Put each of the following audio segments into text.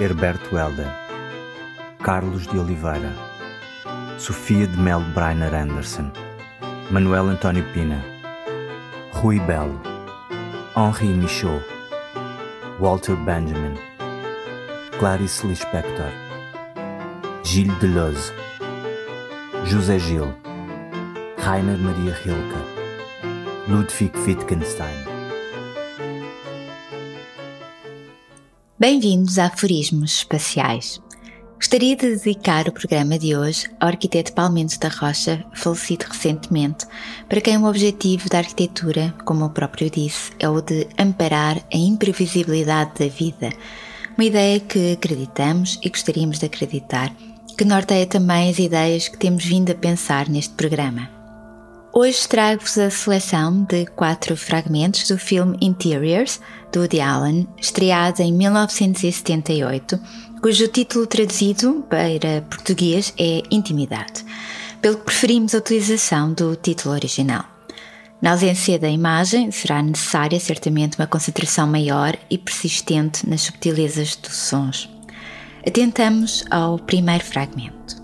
Herberto Helder, Carlos de Oliveira, Sofia de Mel Brainer Anderson, Manuel António Pina, Rui Belo, Henri Michaud, Walter Benjamin, Clarice Lispector, Gilles Deleuze, José Gil, Rainer Maria Rilke, Ludwig Wittgenstein. Bem-vindos a Aforismos Espaciais. Gostaria de dedicar o programa de hoje ao arquiteto Palmento da Rocha, falecido recentemente, para quem o objetivo da arquitetura, como o próprio disse, é o de amparar a imprevisibilidade da vida, uma ideia que acreditamos e gostaríamos de acreditar, que norteia também as ideias que temos vindo a pensar neste programa. Hoje trago-vos a seleção de quatro fragmentos do filme Interiors, do Woody Allen, estreado em 1978, cujo título traduzido para português é Intimidade, pelo que preferimos a utilização do título original. Na ausência da imagem, será necessária certamente uma concentração maior e persistente nas subtilezas dos sons. Atentamos ao primeiro fragmento.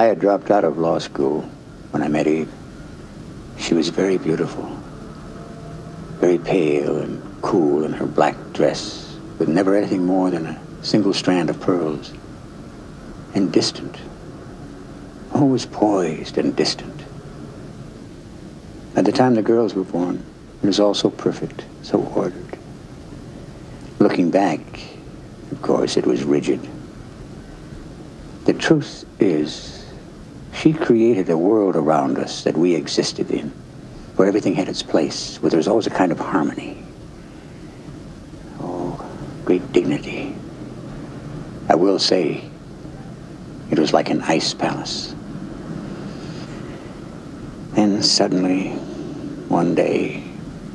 I had dropped out of law school when I met Eve. She was very beautiful, very pale and cool in her black dress, with never anything more than a single strand of pearls, and distant, always poised and distant. By the time the girls were born, it was all so perfect, so ordered. Looking back, of course, it was rigid. The truth is she created a world around us that we existed in, where everything had its place, where there was always a kind of harmony. Oh, great dignity. I will say, it was like an ice palace. Then suddenly, one day,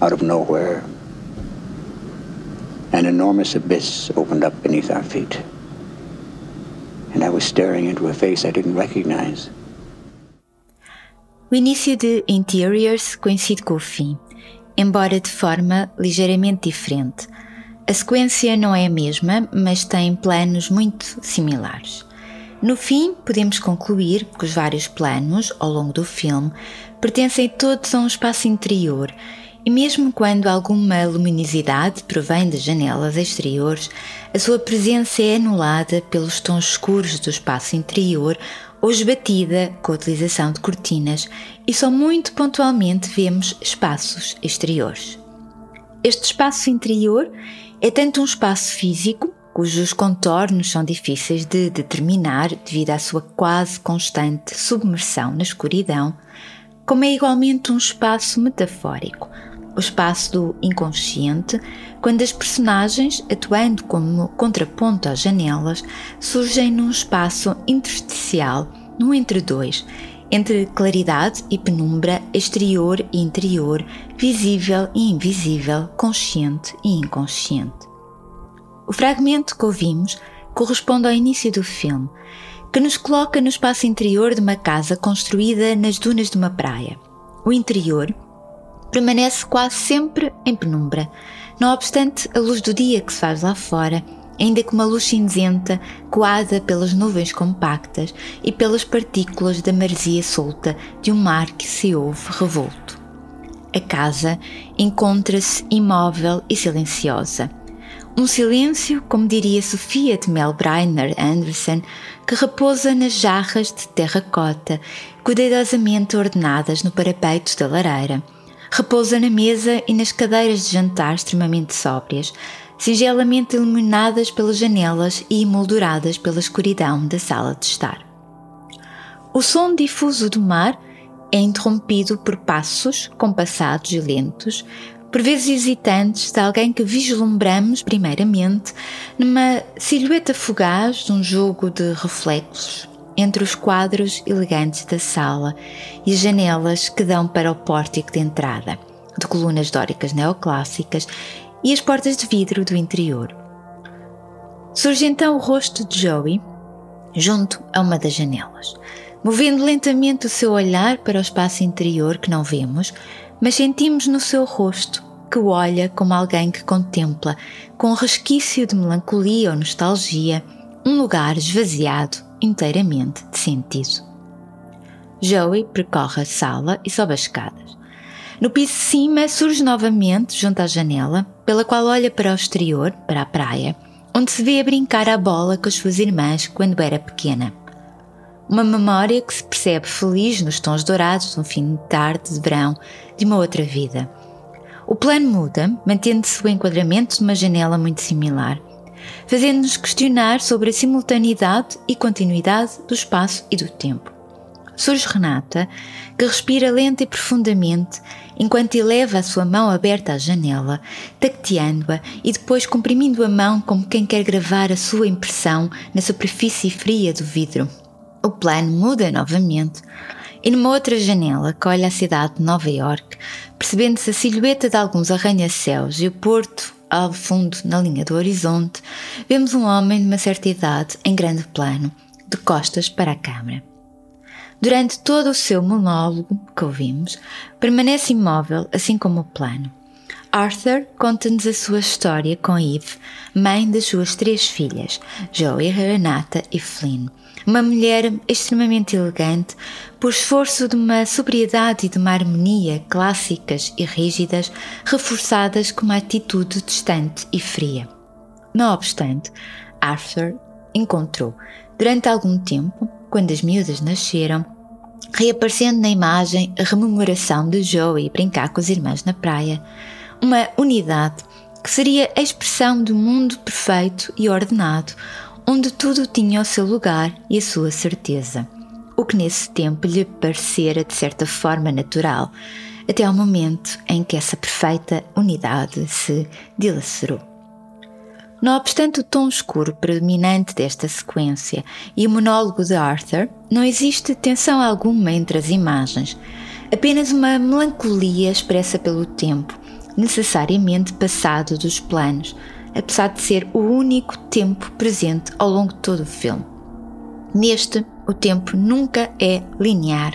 out of nowhere, an enormous abyss opened up beneath our feet. And I was staring into a face I didn't recognize. O início de Interiors coincide com o fim, embora de forma ligeiramente diferente. A sequência não é a mesma, mas tem planos muito similares. No fim, podemos concluir que os vários planos ao longo do filme pertencem todos a um espaço interior, e mesmo quando alguma luminosidade provém das janelas exteriores, a sua presença é anulada pelos tons escuros do espaço interior ou esbatida com a utilização de cortinas e só muito pontualmente vemos espaços exteriores. Este espaço interior é tanto um espaço físico, cujos contornos são difíceis de determinar devido à sua quase constante submersão na escuridão, como é igualmente um espaço metafórico, o espaço do inconsciente, quando as personagens, atuando como contraponto às janelas, surgem num espaço intersticial, no entre dois, entre claridade e penumbra, exterior e interior, visível e invisível, consciente e inconsciente. O fragmento que ouvimos corresponde ao início do filme, que nos coloca no espaço interior de uma casa construída nas dunas de uma praia. O interior permanece quase sempre em penumbra, não obstante a luz do dia que se faz lá fora ainda que uma luz cinzenta coada pelas nuvens compactas e pelas partículas da maresia solta de um mar que se ouve revolto. A casa encontra-se imóvel e silenciosa. Um silêncio, como diria Sofia de Melbreiner Anderson, que repousa nas jarras de terracota, cuidadosamente ordenadas no parapeito da lareira. Repousa na mesa e nas cadeiras de jantar extremamente sóbrias, singelamente iluminadas pelas janelas e emolduradas pela escuridão da sala de estar. O som difuso do mar é interrompido por passos compassados e lentos, por vezes hesitantes, de alguém que vislumbramos primeiramente numa silhueta fugaz de um jogo de reflexos entre os quadros elegantes da sala e as janelas que dão para o pórtico de entrada, de colunas dóricas neoclássicas e as portas de vidro do interior. Surge então o rosto de Joey junto a uma das janelas, movendo lentamente o seu olhar para o espaço interior que não vemos, mas sentimos no seu rosto que olha como alguém que contempla, com um resquício de melancolia ou nostalgia, um lugar esvaziado inteiramente de sentido. Joey percorre a sala e sobe as escadas. No piso de cima surge novamente junto à janela, pela qual olha para o exterior, para a praia, onde se vê a brincar à bola com as suas irmãs quando era pequena. Uma memória que se percebe feliz nos tons dourados de um fim de tarde de verão de uma outra vida. O plano muda, mantendo-se o enquadramento de uma janela muito similar, fazendo-nos questionar sobre a simultaneidade e continuidade do espaço e do tempo. Surge Renata, que respira lenta e profundamente enquanto eleva a sua mão aberta à janela, tacteando-a e depois comprimindo a mão como quem quer gravar a sua impressão na superfície fria do vidro. O plano muda novamente e numa outra janela que olha a cidade de Nova York, percebendo-se a silhueta de alguns arranha-céus e o porto ao fundo na linha do horizonte, vemos um homem de uma certa idade em grande plano, de costas para a câmara. Durante todo o seu monólogo que ouvimos, permanece imóvel, assim como o plano. Arthur conta-nos a sua história com Eve, mãe das suas três filhas, Joey, Renata e Flynn. Uma mulher extremamente elegante, por esforço de uma sobriedade e de uma harmonia clássicas e rígidas, reforçadas com uma atitude distante e fria. Não obstante, Arthur encontrou, durante algum tempo, quando as miúdas nasceram, reaparecendo na imagem a rememoração de Joey brincar com as irmãs na praia, uma unidade que seria a expressão do mundo perfeito e ordenado, onde tudo tinha o seu lugar e a sua certeza, o que nesse tempo lhe parecera de certa forma natural, até ao momento em que essa perfeita unidade se dilacerou. Não obstante o tom escuro predominante desta sequência e o monólogo de Arthur, não existe tensão alguma entre as imagens, apenas uma melancolia expressa pelo tempo, necessariamente passado dos planos, apesar de ser o único tempo presente ao longo de todo o filme. Neste, o tempo nunca é linear,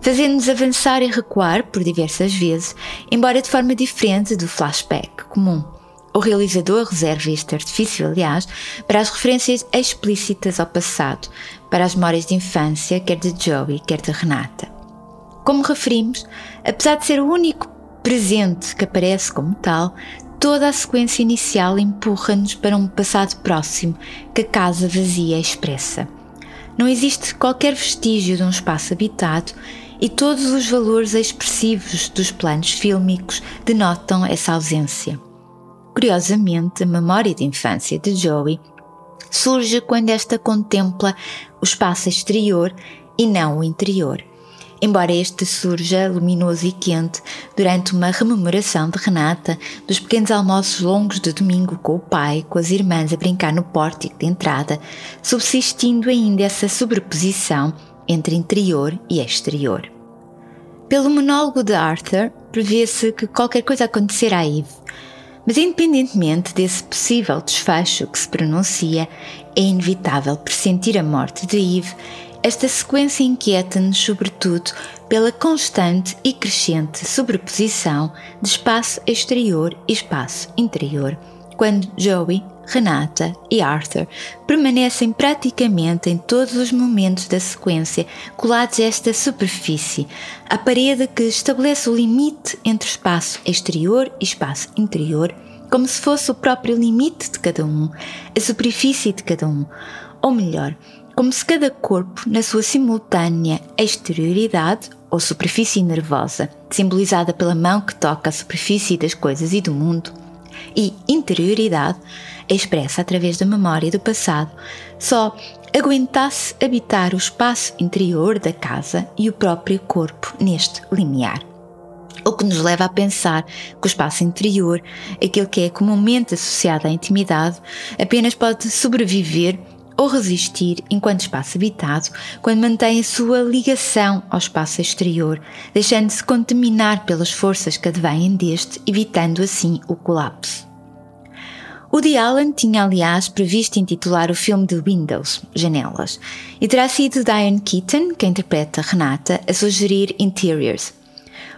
fazendo-nos avançar e recuar por diversas vezes, embora de forma diferente do flashback comum. O realizador reserva este artifício, aliás, para as referências explícitas ao passado, para as memórias de infância, quer de Joey, quer de Renata. Como referimos, apesar de ser o único presente que aparece como tal, toda a sequência inicial empurra-nos para um passado próximo que a casa vazia expressa. Não existe qualquer vestígio de um espaço habitado e todos os valores expressivos dos planos fílmicos denotam essa ausência. Curiosamente, a memória de infância de Joey surge quando esta contempla o espaço exterior e não o interior embora este surja luminoso e quente durante uma rememoração de Renata dos pequenos almoços longos de domingo com o pai, com as irmãs a brincar no pórtico de entrada, subsistindo ainda essa sobreposição entre interior e exterior. Pelo monólogo de Arthur, prevê-se que qualquer coisa acontecerá a Eve, mas independentemente desse possível desfecho que se pronuncia, é inevitável pressentir a morte de Eve esta sequência inquieta-nos, sobretudo, pela constante e crescente sobreposição de espaço exterior e espaço interior, quando Joey, Renata e Arthur permanecem praticamente em todos os momentos da sequência colados a esta superfície, a parede que estabelece o limite entre espaço exterior e espaço interior, como se fosse o próprio limite de cada um, a superfície de cada um, ou melhor, como se cada corpo, na sua simultânea exterioridade ou superfície nervosa, simbolizada pela mão que toca a superfície das coisas e do mundo, e interioridade, expressa através da memória do passado, só aguentasse habitar o espaço interior da casa e o próprio corpo neste limiar. O que nos leva a pensar que o espaço interior, aquele que é comumente associado à intimidade, apenas pode sobreviver ou resistir enquanto espaço habitado quando mantém a sua ligação ao espaço exterior, deixando-se contaminar pelas forças que advêm deste, evitando assim o colapso. Woody Allen tinha, aliás, previsto intitular o filme de Windows, Janelas, e terá sido Diane Keaton, que interpreta Renata, a sugerir Interiors,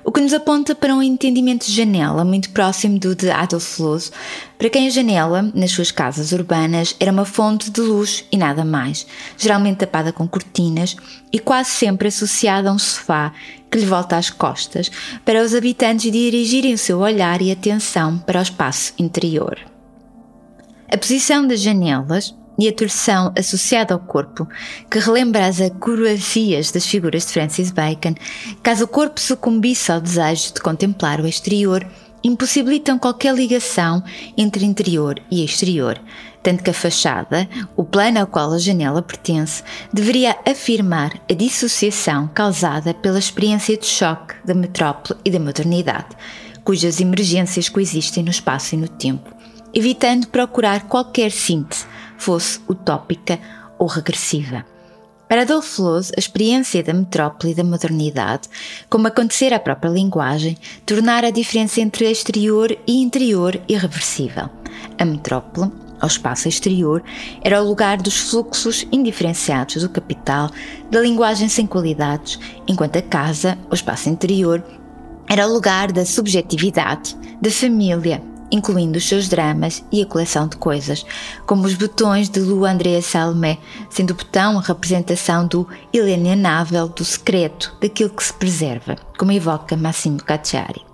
o que nos aponta para um entendimento de janela muito próximo do de Adolf Loos, para quem a janela, nas suas casas urbanas, era uma fonte de luz e nada mais, geralmente tapada com cortinas e quase sempre associada a um sofá que lhe volta às costas, para os habitantes dirigirem o seu olhar e atenção para o espaço interior. A posição das janelas, e a torção associada ao corpo, que relembra as acrobacias das figuras de Francis Bacon, caso o corpo sucumbisse ao desejo de contemplar o exterior, impossibilitam qualquer ligação entre interior e exterior, tanto que a fachada, o plano ao qual a janela pertence, deveria afirmar a dissociação causada pela experiência de choque da metrópole e da modernidade, cujas emergências coexistem no espaço e no tempo, evitando procurar qualquer síntese fosse utópica ou regressiva. Para Adolf Loos, a experiência da metrópole e da modernidade, como acontecer à própria linguagem, tornara a diferença entre exterior e interior irreversível. A metrópole, ao espaço exterior, era o lugar dos fluxos indiferenciados do capital, da linguagem sem qualidades, enquanto a casa, o espaço interior, era o lugar da subjetividade, da família, incluindo os seus dramas e a coleção de coisas, como os botões de Lu Andrea Salmé, sendo o botão a representação do ilienável, do secreto, daquilo que se preserva, como evoca Massimo Cacciari.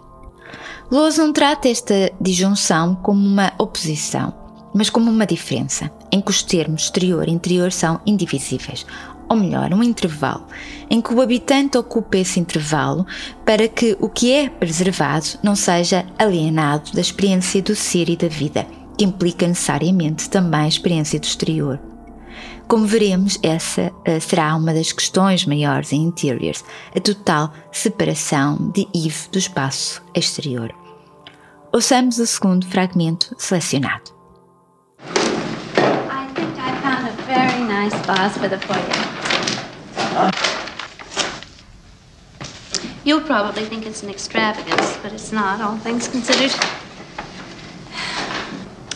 Não trata esta disjunção como uma oposição, mas como uma diferença, em que os termos exterior e interior são indivisíveis, ou melhor, um intervalo, em que o habitante ocupa esse intervalo para que o que é preservado não seja alienado da experiência do ser e da vida, que implica necessariamente também a experiência do exterior. Como veremos, essa uh, será uma das questões maiores em Interiors, a total separação de Eve do espaço exterior. Ouçamos o segundo fragmento selecionado. I think I found a very nice vase for the foyer. You'll probably think it's an extravagance, but it's not, all things considered.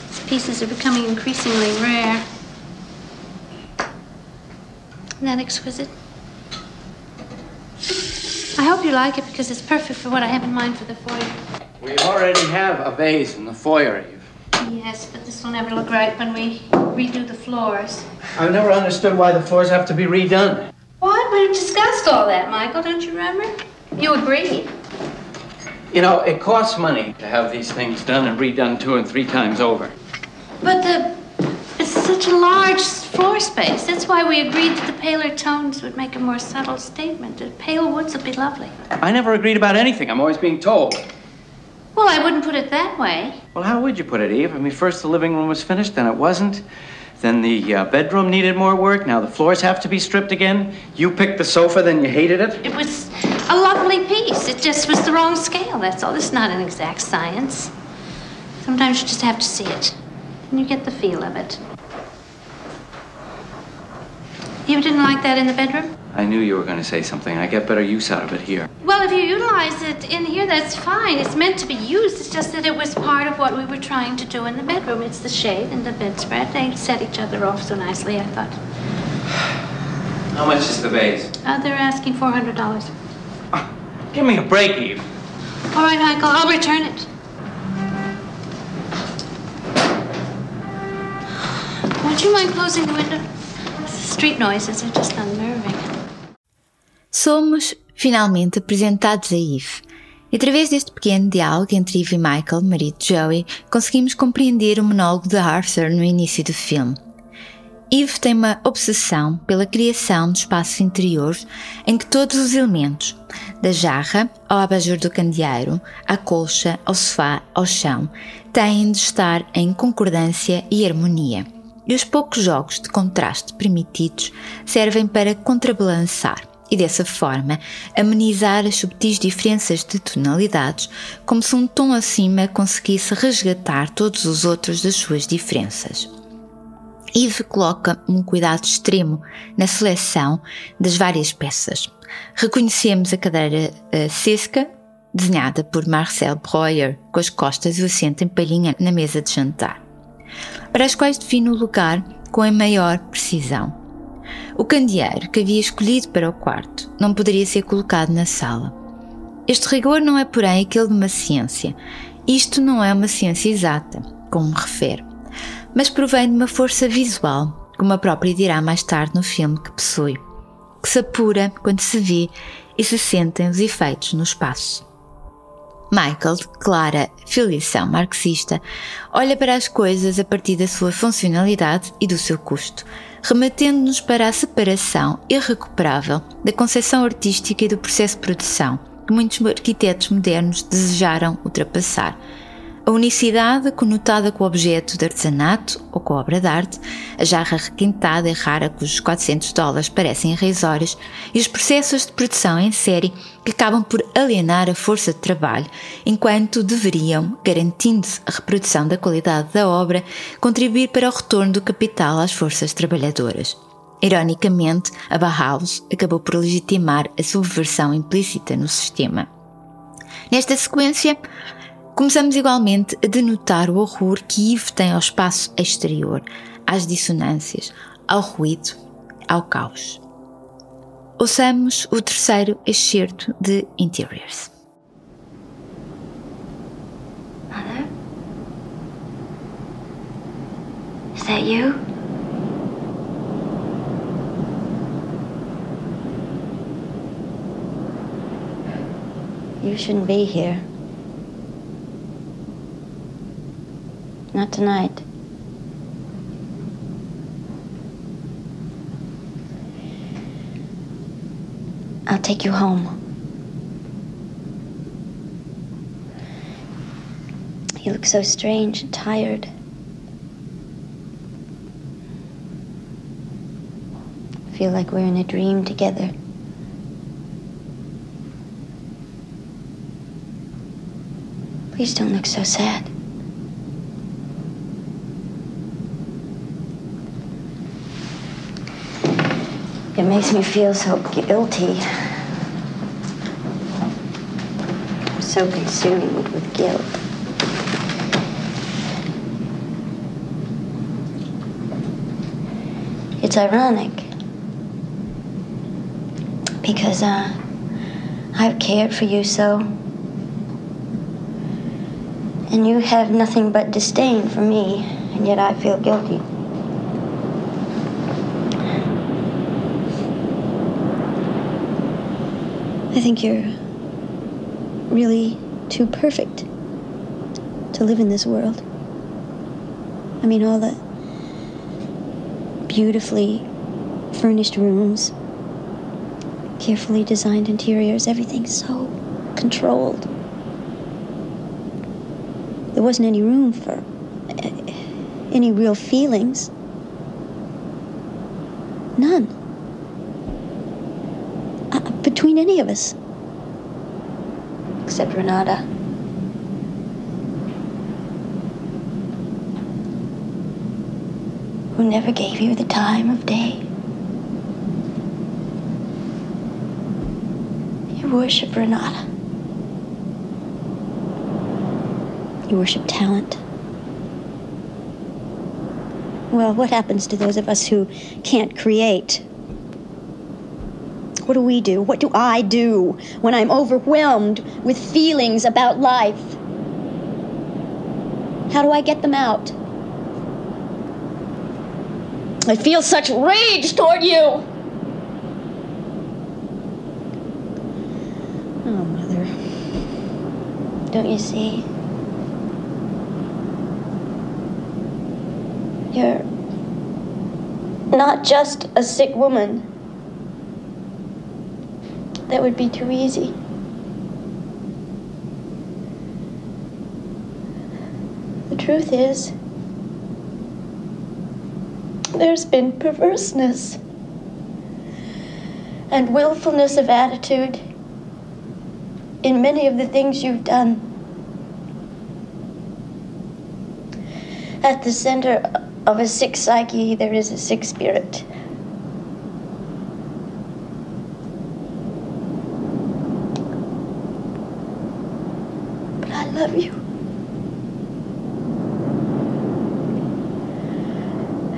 These pieces are becoming increasingly rare. Isn't that exquisite? I hope you like it because it's perfect for what I have in mind for the foyer. We already have a vase in the foyer, Eve. Yes, but this will never look right when we redo the floors. I've never understood why the floors have to be redone. What? We've discussed all that, Michael, don't you remember? You agreed. You know, it costs money to have these things done and redone two and three times over. But the it's such a large floor space. That's why we agreed that the paler tones would make a more subtle statement. The pale woods would be lovely. I never agreed about anything. I'm always being told. Well, I wouldn't put it that way. Well, how would you put it, Eve? I mean, first the living room was finished, then it wasn't. Then the uh, bedroom needed more work. Now the floors have to be stripped again. You picked the sofa, then you hated it. It was a lovely piece. It just was the wrong scale, that's all. It's not an exact science. Sometimes you just have to see it, and you get the feel of it. You didn't like that in the bedroom? I knew you were going to say something. I get better use out of it here. Well, if you utilize it in here, that's fine. It's meant to be used. It's just that it was part of what we were trying to do in the bedroom. It's the shade and the bedspread. They set each other off so nicely, I thought. How much is the vase? Uh, they're asking $400. Give me a break, Eve. All right, Michael, I'll return it. Would you mind closing the window? The street noises are just unnerving. Somos finalmente apresentados a Eve. E através deste pequeno diálogo entre Eve e Michael, marido de Joey, conseguimos compreender o monólogo de Arthur no início do filme. Eve tem uma obsessão pela criação de espaços interiores em que todos os elementos, da jarra ao abajur do candeeiro, à colcha, ao sofá, ao chão, têm de estar em concordância e harmonia. E os poucos jogos de contraste permitidos servem para contrabalançar e dessa forma amenizar as subtis diferenças de tonalidades, como se um tom acima conseguisse resgatar todos os outros das suas diferenças. Yves coloca um cuidado extremo na seleção das várias peças. Reconhecemos a cadeira uh, Cesca, desenhada por Marcel Breuer, com as costas e o assento em palhinha na mesa de jantar, para as quais define o lugar com a maior precisão. O candeeiro que havia escolhido para o quarto não poderia ser colocado na sala. Este rigor não é, porém, aquele de uma ciência. Isto não é uma ciência exata, como me refere mas provém de uma força visual, como a própria dirá mais tarde no filme que possui, que se apura quando se vê e se sentem os efeitos no espaço. Michael, de clara filiação marxista, olha para as coisas a partir da sua funcionalidade e do seu custo, remetendo-nos para a separação irrecuperável da concepção artística e do processo de produção que muitos arquitetos modernos desejaram ultrapassar, a unicidade conotada com o objeto de artesanato ou com a obra de arte, a jarra requintada e rara cujos 400 dólares parecem irrisórios e os processos de produção em série que acabam por alienar a força de trabalho, enquanto deveriam, garantindo-se a reprodução da qualidade da obra, contribuir para o retorno do capital às forças trabalhadoras. Ironicamente, a Bauhaus acabou por legitimar a subversão implícita no sistema. Nesta sequência, Começamos igualmente a denotar o horror que Yves tem ao espaço exterior, às dissonâncias, ao ruído, ao caos. Ouçamos o terceiro excerto de Interiors. Mother? Is that you? You shouldn't be here. Not tonight. I'll take you home. You look so strange and tired. I feel like we're in a dream together. Please don't look so sad. Makes me feel so guilty. I'm so consumed with guilt. It's ironic because uh, I've cared for you so, and you have nothing but disdain for me, and yet I feel guilty. I think you're really too perfect to live in this world. I mean, all the beautifully furnished rooms, carefully designed interiors, everything's so controlled. There wasn't any room for uh, any real feelings. Of us. Except Renata. Who never gave you the time of day. You worship Renata. You worship talent. Well, what happens to those of us who can't create? What do we do? What do I do when I'm overwhelmed with feelings about life? How do I get them out? I feel such rage toward you. Oh, Mother. Don't you see? You're not just a sick woman. That would be too easy. The truth is, there's been perverseness and willfulness of attitude in many of the things you've done. At the center of a sick psyche, there is a sick spirit. But I love you.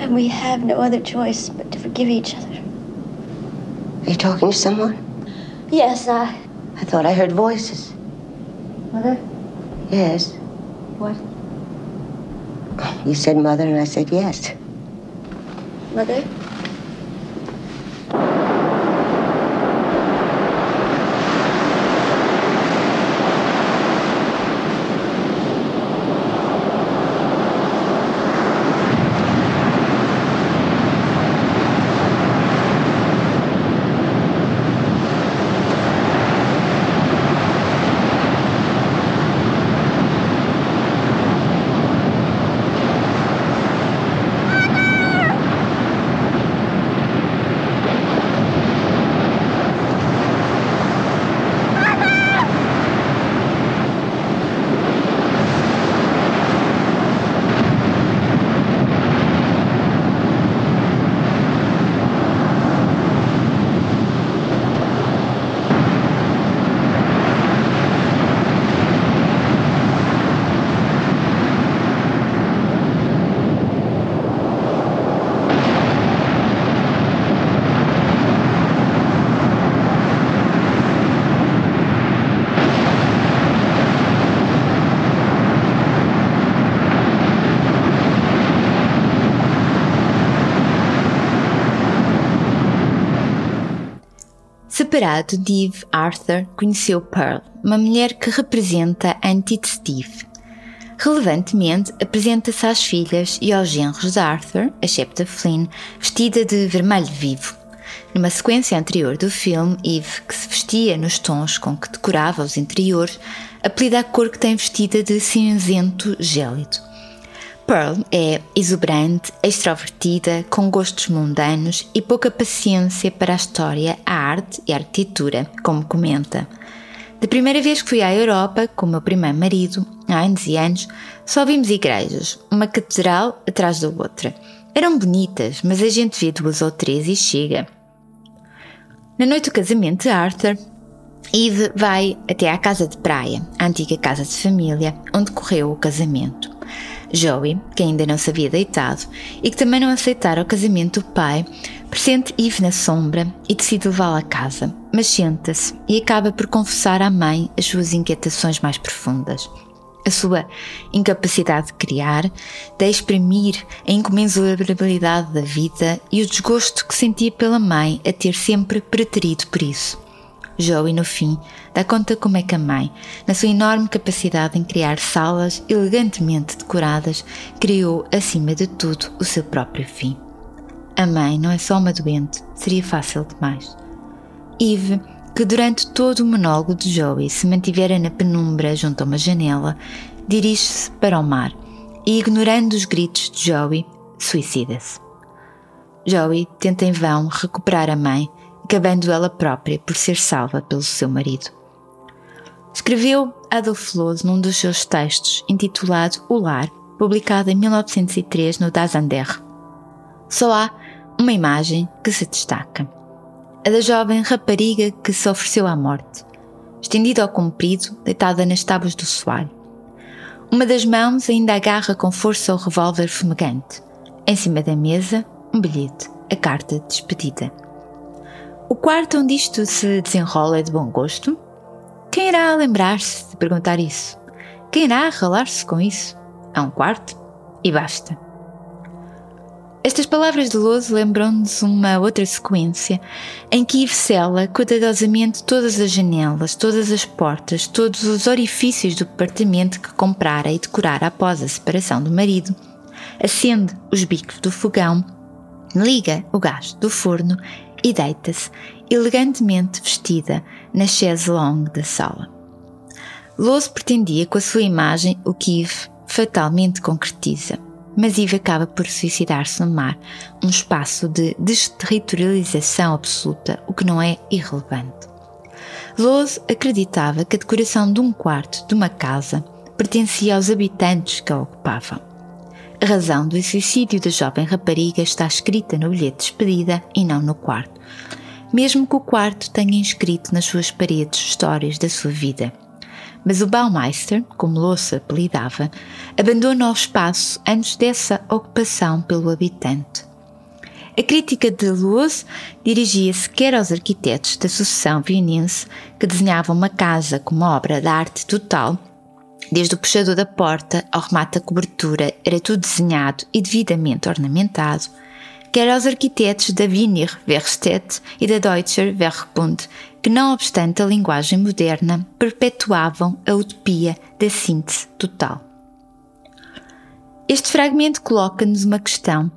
And we have no other choice but to forgive each other. Are you talking to someone? Yes, I. I thought I heard voices. Mother? Yes. What? You said mother, and I said yes. Mother? Separado Eve, Arthur conheceu Pearl, uma mulher que representa a antítese de Eve. Relevantemente, apresenta-se às filhas e aos genros de Arthur, excepto a Flynn, vestida de vermelho vivo. Numa sequência anterior do filme, Eve, que se vestia nos tons com que decorava os interiores, apelida a cor que tem vestida de cinzento gélido. Pearl é exuberante, extrovertida, com gostos mundanos e pouca paciência para a história, a arte e a arquitetura, como comenta. Da primeira vez que fui à Europa com o meu primeiro marido, há anos e anos, só vimos igrejas, uma catedral atrás da outra. Eram bonitas, mas a gente vê duas ou três e chega. Na noite do casamento de Arthur, Eve vai até à casa de praia, a antiga casa de família, onde correu o casamento. Joey, que ainda não se havia deitado e que também não aceitara o casamento do pai, pressente Eve na sombra e decide levá-la a casa, mas senta-se e acaba por confessar à mãe as suas inquietações mais profundas. A sua incapacidade de criar, de exprimir a incomensurabilidade da vida e o desgosto que sentia pela mãe a ter sempre preterido por isso. Joey, no fim, dá conta como é que a mãe, na sua enorme capacidade em criar salas elegantemente decoradas, criou, acima de tudo, o seu próprio fim. A mãe não é só uma doente, seria fácil demais. Eve, que durante todo o monólogo de Joey se mantivera na penumbra junto a uma janela, dirige-se para o mar e, ignorando os gritos de Joey, suicida-se. Joey tenta em vão recuperar a mãe, acabando ela própria por ser salva pelo seu marido. Escreveu Adolf Loos num dos seus textos, intitulado O Lar, publicado em 1903 no Das Ander. Só há uma imagem que se destaca. A da jovem rapariga que se ofereceu à morte, estendida ao comprido, deitada nas tábuas do soalho. Uma das mãos ainda agarra com força o revólver fumegante. Em cima da mesa, um bilhete, a carta de despedida. O quarto onde isto se desenrola é de bom gosto? Quem irá lembrar-se de perguntar isso? Quem irá ralar-se com isso? É um quarto e basta. Estas palavras de Louso lembram-nos uma outra sequência em que Yves sela cuidadosamente todas as janelas, todas as portas, todos os orifícios do apartamento que comprara e decorara após a separação do marido, acende os bicos do fogão, liga o gás do forno e deita-se, elegantemente vestida, na chaise longue da sala. Louso pretendia com a sua imagem o que Yves fatalmente concretiza mas Eve acaba por suicidar-se no mar, um espaço de desterritorialização absoluta, o que não é irrelevante. Lose acreditava que a decoração de um quarto de uma casa pertencia aos habitantes que a ocupavam. A razão do suicídio da jovem rapariga está escrita no bilhete de despedida e não no quarto, mesmo que o quarto tenha inscrito nas suas paredes histórias da sua vida mas o Baumeister, como Louça apelidava, abandona o espaço antes dessa ocupação pelo habitante. A crítica de Louce dirigia-se quer aos arquitetos da sucessão vienense que desenhavam uma casa como obra de arte total, desde o puxador da porta ao remate da cobertura era tudo desenhado e devidamente ornamentado, quer aos arquitetos da Wiener Werkstatt e da Deutscher Werkbund, que, não obstante a linguagem moderna, perpetuavam a utopia da síntese total. Este fragmento coloca-nos uma questão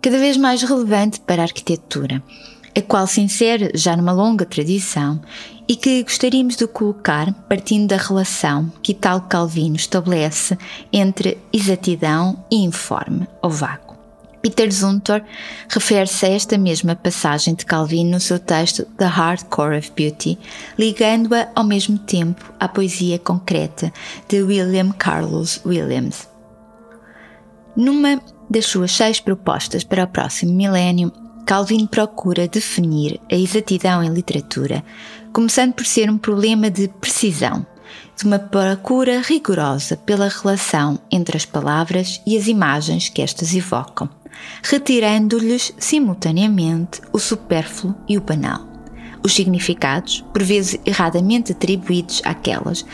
cada vez mais relevante para a arquitetura, a qual se insere já numa longa tradição e que gostaríamos de colocar partindo da relação que tal Calvino estabelece entre exatidão e informe ou vago. Peter Zumthor refere-se a esta mesma passagem de Calvin no seu texto The Hardcore of Beauty, ligando-a ao mesmo tempo à poesia concreta de William Carlos Williams. Numa das suas seis propostas para o próximo milénio, Calvin procura definir a exatidão em literatura, começando por ser um problema de precisão, de uma procura rigorosa pela relação entre as palavras e as imagens que estas evocam retirando-lhes simultaneamente o supérfluo e o banal, os significados, por vezes erradamente atribuídos àquelas,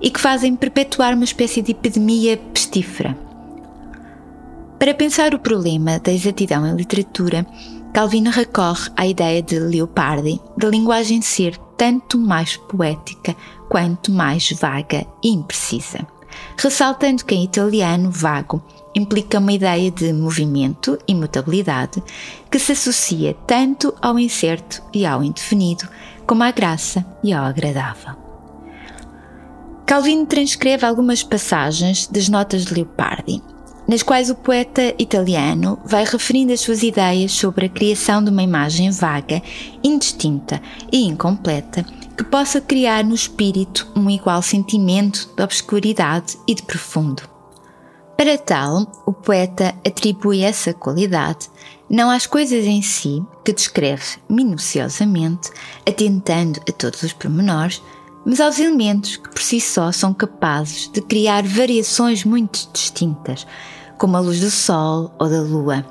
e que fazem perpetuar uma espécie de epidemia pestífera. Para pensar o problema da exatidão em literatura, Calvino recorre à ideia de Leopardi da linguagem ser tanto mais poética quanto mais vaga e imprecisa, ressaltando que em italiano vago implica uma ideia de movimento e mutabilidade que se associa tanto ao incerto e ao indefinido, como à graça e ao agradável. Calvino transcreve algumas passagens das notas de Leopardi, nas quais o poeta italiano vai referindo as suas ideias sobre a criação de uma imagem vaga, indistinta e incompleta que possa criar no espírito um igual sentimento de obscuridade e de profundo. Para tal, o poeta atribui essa qualidade não às coisas em si, que descreve minuciosamente, atentando a todos os pormenores, mas aos elementos que por si só são capazes de criar variações muito distintas, como a luz do sol ou da lua.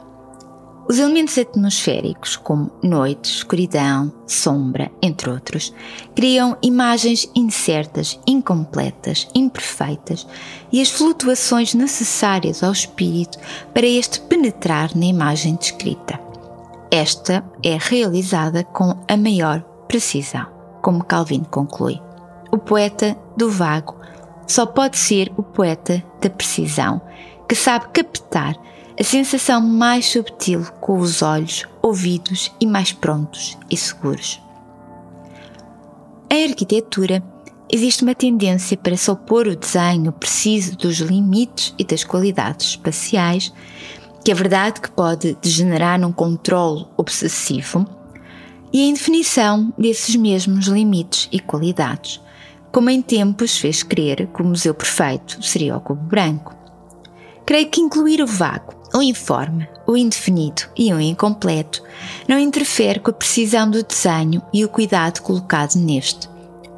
Os elementos atmosféricos, como noite, escuridão, sombra, entre outros, criam imagens incertas, incompletas, imperfeitas e as flutuações necessárias ao espírito para este penetrar na imagem descrita. Esta é realizada com a maior precisão, como Calvin conclui. O poeta do vago só pode ser o poeta da precisão, que sabe captar a sensação mais subtil com os olhos, ouvidos e mais prontos e seguros. Em arquitetura, existe uma tendência para se opor o desenho preciso dos limites e das qualidades espaciais, que é verdade que pode degenerar num controle obsessivo, e a indefinição desses mesmos limites e qualidades, como em tempos fez crer que o museu perfeito seria o cubo branco. Creio que incluir o vago o informe, o indefinido e o incompleto não interfere com a precisão do desenho e o cuidado colocado neste.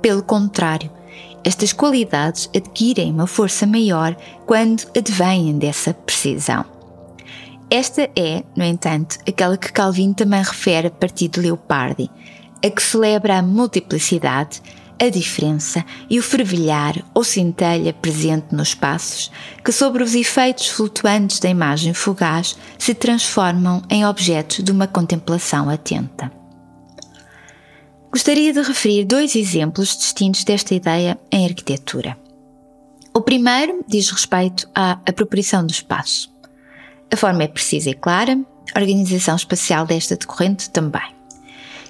Pelo contrário, estas qualidades adquirem uma força maior quando advêm dessa precisão. Esta é, no entanto, aquela que Calvin também refere a partir de Leopardi, a que celebra a multiplicidade, a diferença e o fervilhar ou centelha presente nos espaços que, sobre os efeitos flutuantes da imagem fugaz, se transformam em objetos de uma contemplação atenta. Gostaria de referir dois exemplos distintos desta ideia em arquitetura. O primeiro diz respeito à apropriação do espaço. A forma é precisa e clara, a organização espacial desta decorrente também.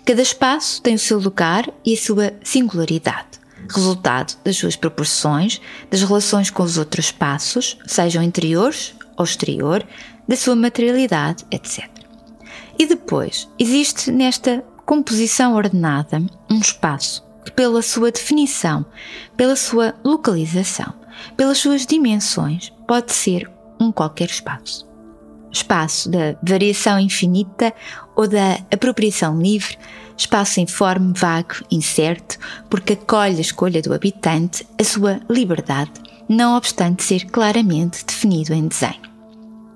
Cada espaço tem o seu lugar e a sua singularidade, resultado das suas proporções, das relações com os outros espaços, sejam interiores ou exterior, da sua materialidade, etc. E depois, existe nesta composição ordenada um espaço que, pela sua definição, pela sua localização, pelas suas dimensões, pode ser um qualquer espaço espaço da variação infinita ou da apropriação livre, espaço informe, vago, incerto, porque acolhe a escolha do habitante, a sua liberdade, não obstante ser claramente definido em desenho.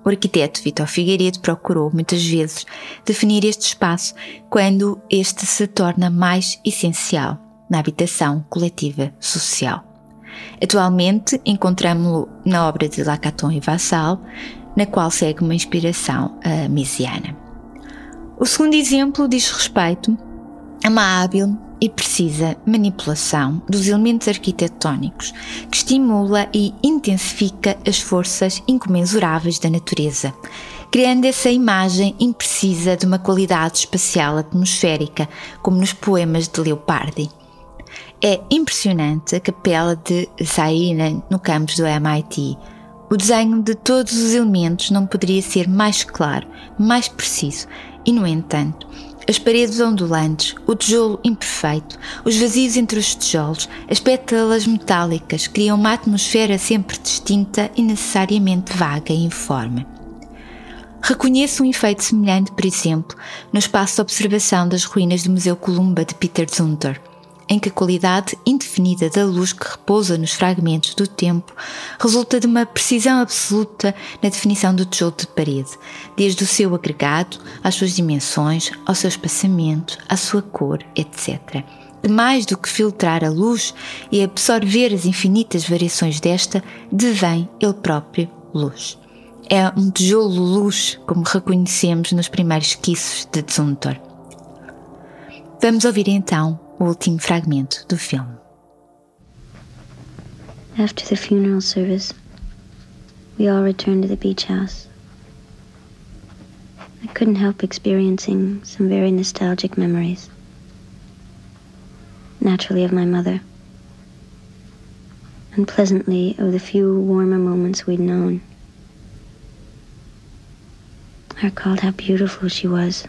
O arquiteto Vitor Figueiredo procurou muitas vezes definir este espaço quando este se torna mais essencial na habitação coletiva social. Atualmente encontramos-lo na obra de Lacaton e Vassal, na qual segue uma inspiração uh, mesiana. O segundo exemplo diz respeito a uma hábil e precisa manipulação dos elementos arquitetónicos que estimula e intensifica as forças incomensuráveis da natureza, criando essa imagem imprecisa de uma qualidade espacial atmosférica, como nos poemas de Leopardi. É impressionante a capela de Saina no campus do MIT, o desenho de todos os elementos não poderia ser mais claro, mais preciso, e, no entanto, as paredes ondulantes, o tijolo imperfeito, os vazios entre os tijolos, as pétalas metálicas criam uma atmosfera sempre distinta e necessariamente vaga e informe. Reconheço um efeito semelhante, por exemplo, no espaço de observação das ruínas do Museu Columba de Peter Zumthor em que a qualidade indefinida da luz que repousa nos fragmentos do tempo resulta de uma precisão absoluta na definição do tijolo de parede, desde o seu agregado, às suas dimensões, ao seu espaçamento, à sua cor, etc. De mais do que filtrar a luz e absorver as infinitas variações desta, devém ele próprio luz. É um tijolo luz, como reconhecemos nos primeiros esquiços de Zumthor. Vamos ouvir então o último fragmento do filme. After the funeral service, we all returned to the beach house. I couldn't help experiencing some very nostalgic memories. Naturally, of my mother, and pleasantly of the few warmer moments we'd known. I recalled how beautiful she was,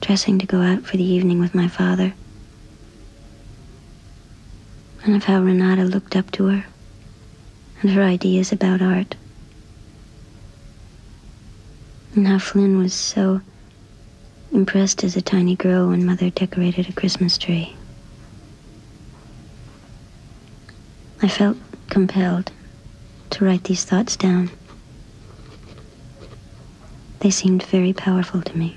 dressing to go out for the evening with my father and of how Renata looked up to her and her ideas about art. And how Flynn was so impressed as a tiny girl when Mother decorated a Christmas tree. I felt compelled to write these thoughts down. They seemed very powerful to me.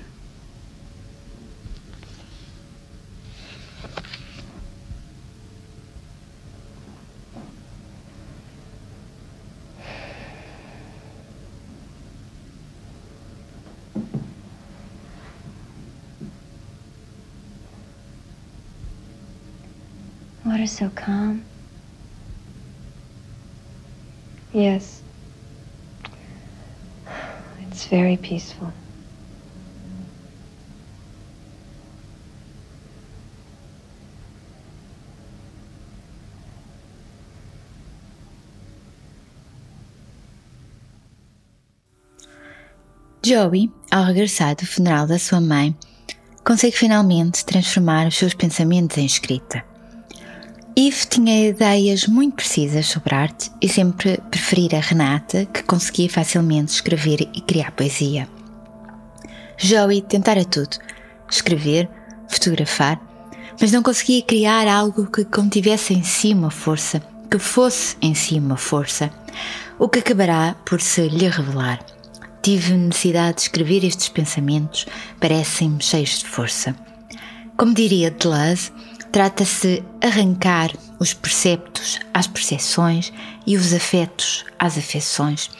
Water so calm. Yes. It's very peaceful. Joey, ao regressar do funeral da sua mãe, consegue finalmente transformar os seus pensamentos em escrita. Eve tinha ideias muito precisas sobre arte e sempre preferira Renata, que conseguia facilmente escrever e criar poesia. Joey tentara tudo: escrever, fotografar, mas não conseguia criar algo que contivesse em si uma força, que fosse em si uma força, o que acabará por se lhe revelar. Tive necessidade de escrever estes pensamentos, parecem-me cheios de força. Como diria Deleuze, trata-se arrancar os preceptos às percepções e os afetos às afeições,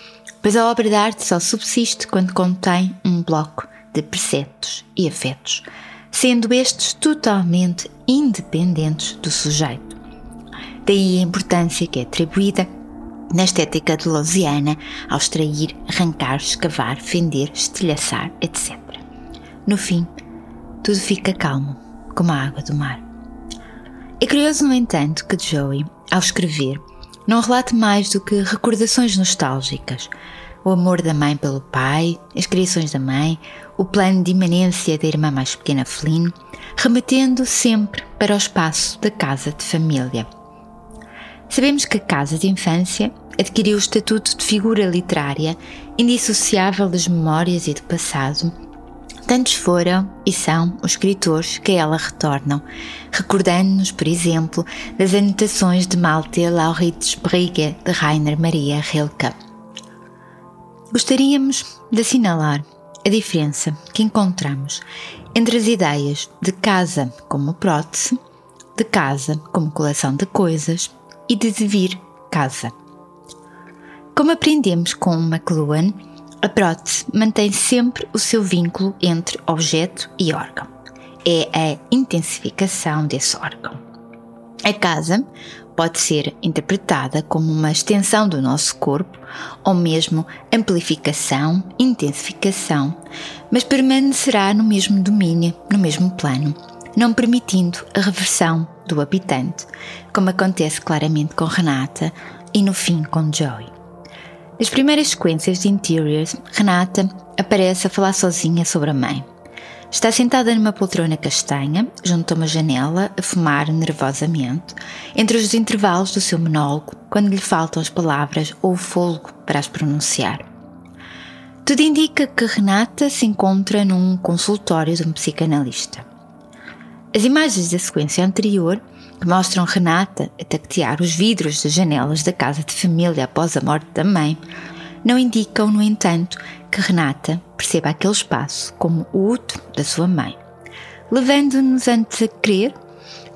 pois a obra de arte só subsiste quando contém um bloco de preceptos e afetos, sendo estes totalmente independentes do sujeito. Daí a importância que é atribuída na estética de Louisiana ao extrair, arrancar, escavar, fender, estilhaçar, etc. No fim, tudo fica calmo, como a água do mar. É curioso, no entanto, que Joey, ao escrever, não relate mais do que recordações nostálgicas, o amor da mãe pelo pai, as criações da mãe, o plano de imanência da irmã mais pequena Flynn, remetendo sempre para o espaço da casa de família. Sabemos que a casa de infância adquiriu o estatuto de figura literária indissociável das memórias e do passado. Tantos foram e são os escritores que a ela retornam, recordando-nos, por exemplo, das anotações de Malte Lauritz Brigge de Rainer Maria Rilke. Gostaríamos de assinalar a diferença que encontramos entre as ideias de casa como prótese, de casa como coleção de coisas e de devir casa. Como aprendemos com McLuhan, a prótese mantém sempre o seu vínculo entre objeto e órgão. É a intensificação desse órgão. A casa pode ser interpretada como uma extensão do nosso corpo ou mesmo amplificação, intensificação, mas permanecerá no mesmo domínio, no mesmo plano, não permitindo a reversão do habitante, como acontece claramente com Renata e no fim com Joey. Nas primeiras sequências de Interiors, Renata aparece a falar sozinha sobre a mãe. Está sentada numa poltrona castanha, junto a uma janela, a fumar nervosamente, entre os intervalos do seu monólogo, quando lhe faltam as palavras ou o fôlego para as pronunciar. Tudo indica que Renata se encontra num consultório de um psicanalista. As imagens da sequência anterior, mostram Renata a tactear os vidros das janelas da casa de família após a morte da mãe, não indicam, no entanto, que Renata perceba aquele espaço como o útero da sua mãe, levando-nos antes a crer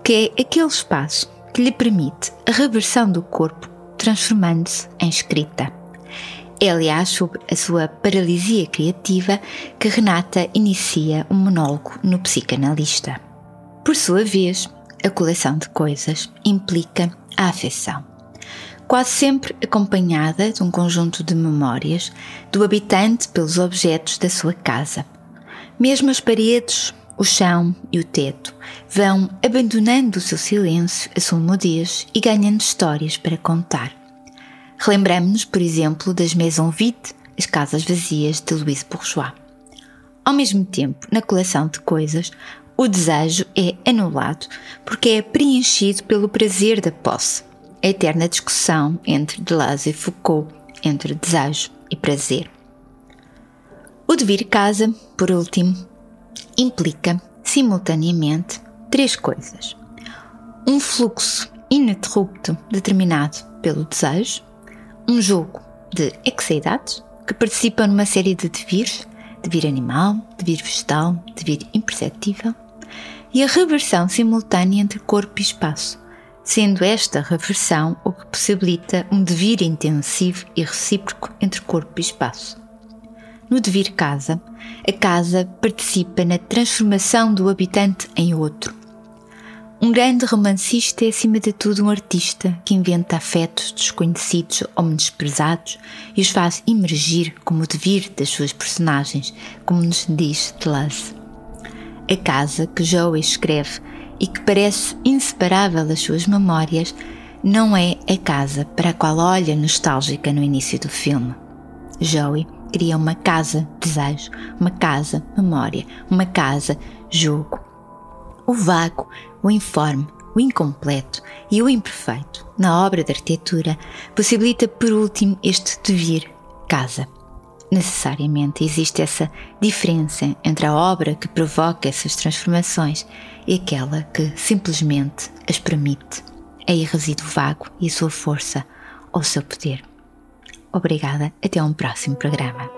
que é aquele espaço que lhe permite a reversão do corpo, transformando-se em escrita. É, aliás, sobre a sua paralisia criativa que Renata inicia um monólogo no psicanalista. Por sua vez, a coleção de coisas implica a afeição quase sempre acompanhada de um conjunto de memórias do habitante pelos objetos da sua casa. Mesmo as paredes, o chão e o teto vão abandonando o seu silêncio, a sua mudez e ganhando histórias para contar. Relembramos-nos, por exemplo, das Maisons Vides, as casas vazias de Louise Bourgeois. Ao mesmo tempo, na coleção de coisas, o desejo é anulado porque é preenchido pelo prazer da posse a eterna discussão entre Deleuze e Foucault entre desejo e prazer. O devir casa, por último, implica simultaneamente três coisas: um fluxo ininterrupto determinado pelo desejo, um jogo de exeidades que participam numa série de devires, devir animal, devir vegetal, devir imperceptível, e a reversão simultânea entre corpo e espaço, sendo esta reversão o que possibilita um devir intensivo e recíproco entre corpo e espaço. No devir casa, a casa participa na transformação do habitante em outro. Um grande romancista é, acima de tudo, um artista que inventa afetos desconhecidos ou menosprezados e os faz emergir como o devir das suas personagens, como nos diz Deleuze. A casa que Joe escreve e que parece inseparável das suas memórias, não é a casa para a qual olha nostálgica no início do filme. Joey cria uma casa desejo, uma casa memória, uma casa jogo. O vago, o informe, o incompleto e o imperfeito na obra de arquitetura possibilita por último este devir casa. Necessariamente existe essa diferença entre a obra que provoca essas transformações e aquela que simplesmente as permite. Aí reside o vago e a sua força ou o seu poder. Obrigada, até um próximo programa.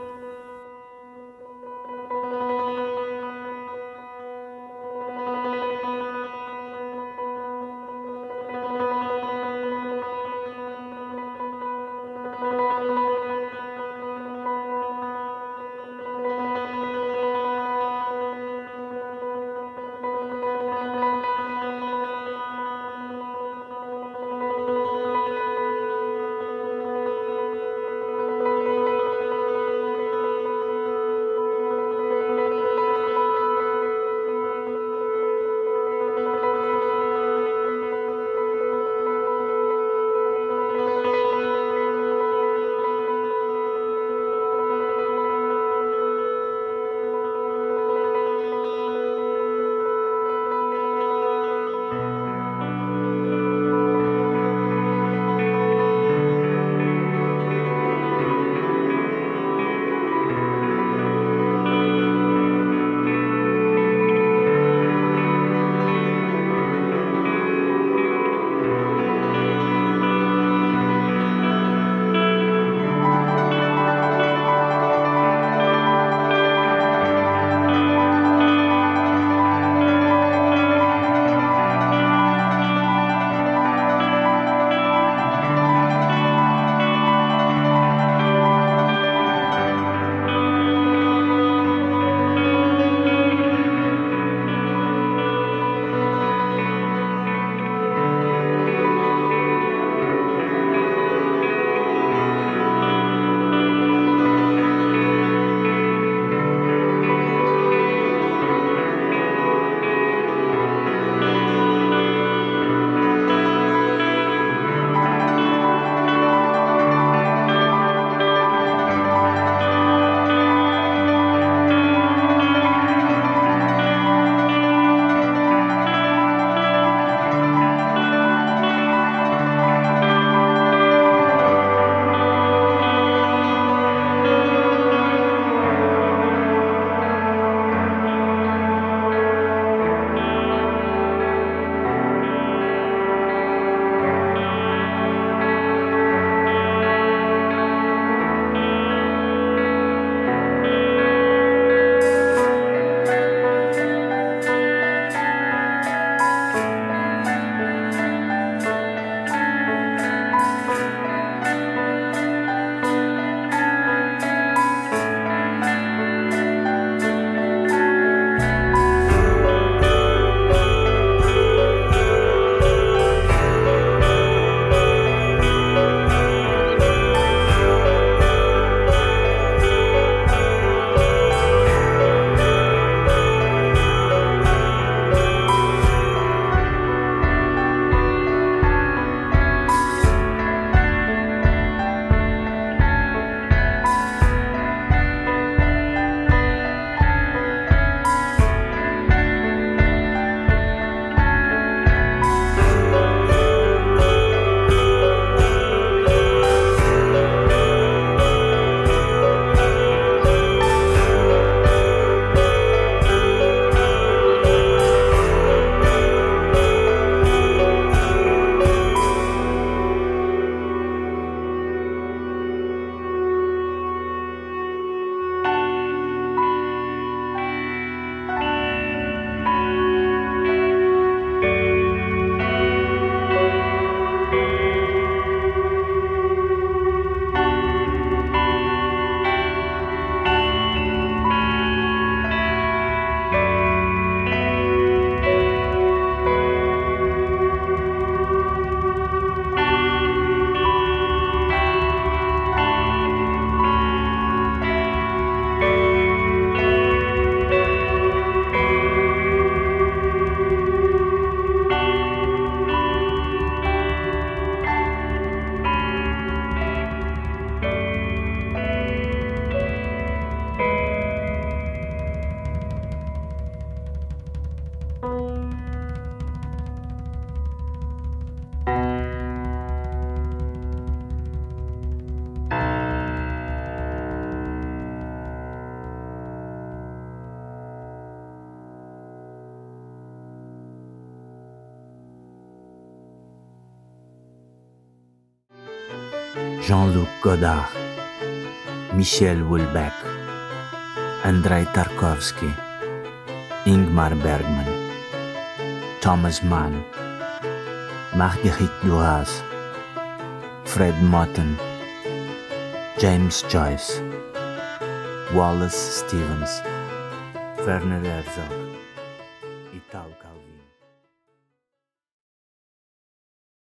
Godard, Michel Houellebecq, Andrei Tarkovsky, Ingmar Bergman, Thomas Mann, Marguerite Duras, Fred Motten, James Joyce, Wallace Stevens, Werner Herzog.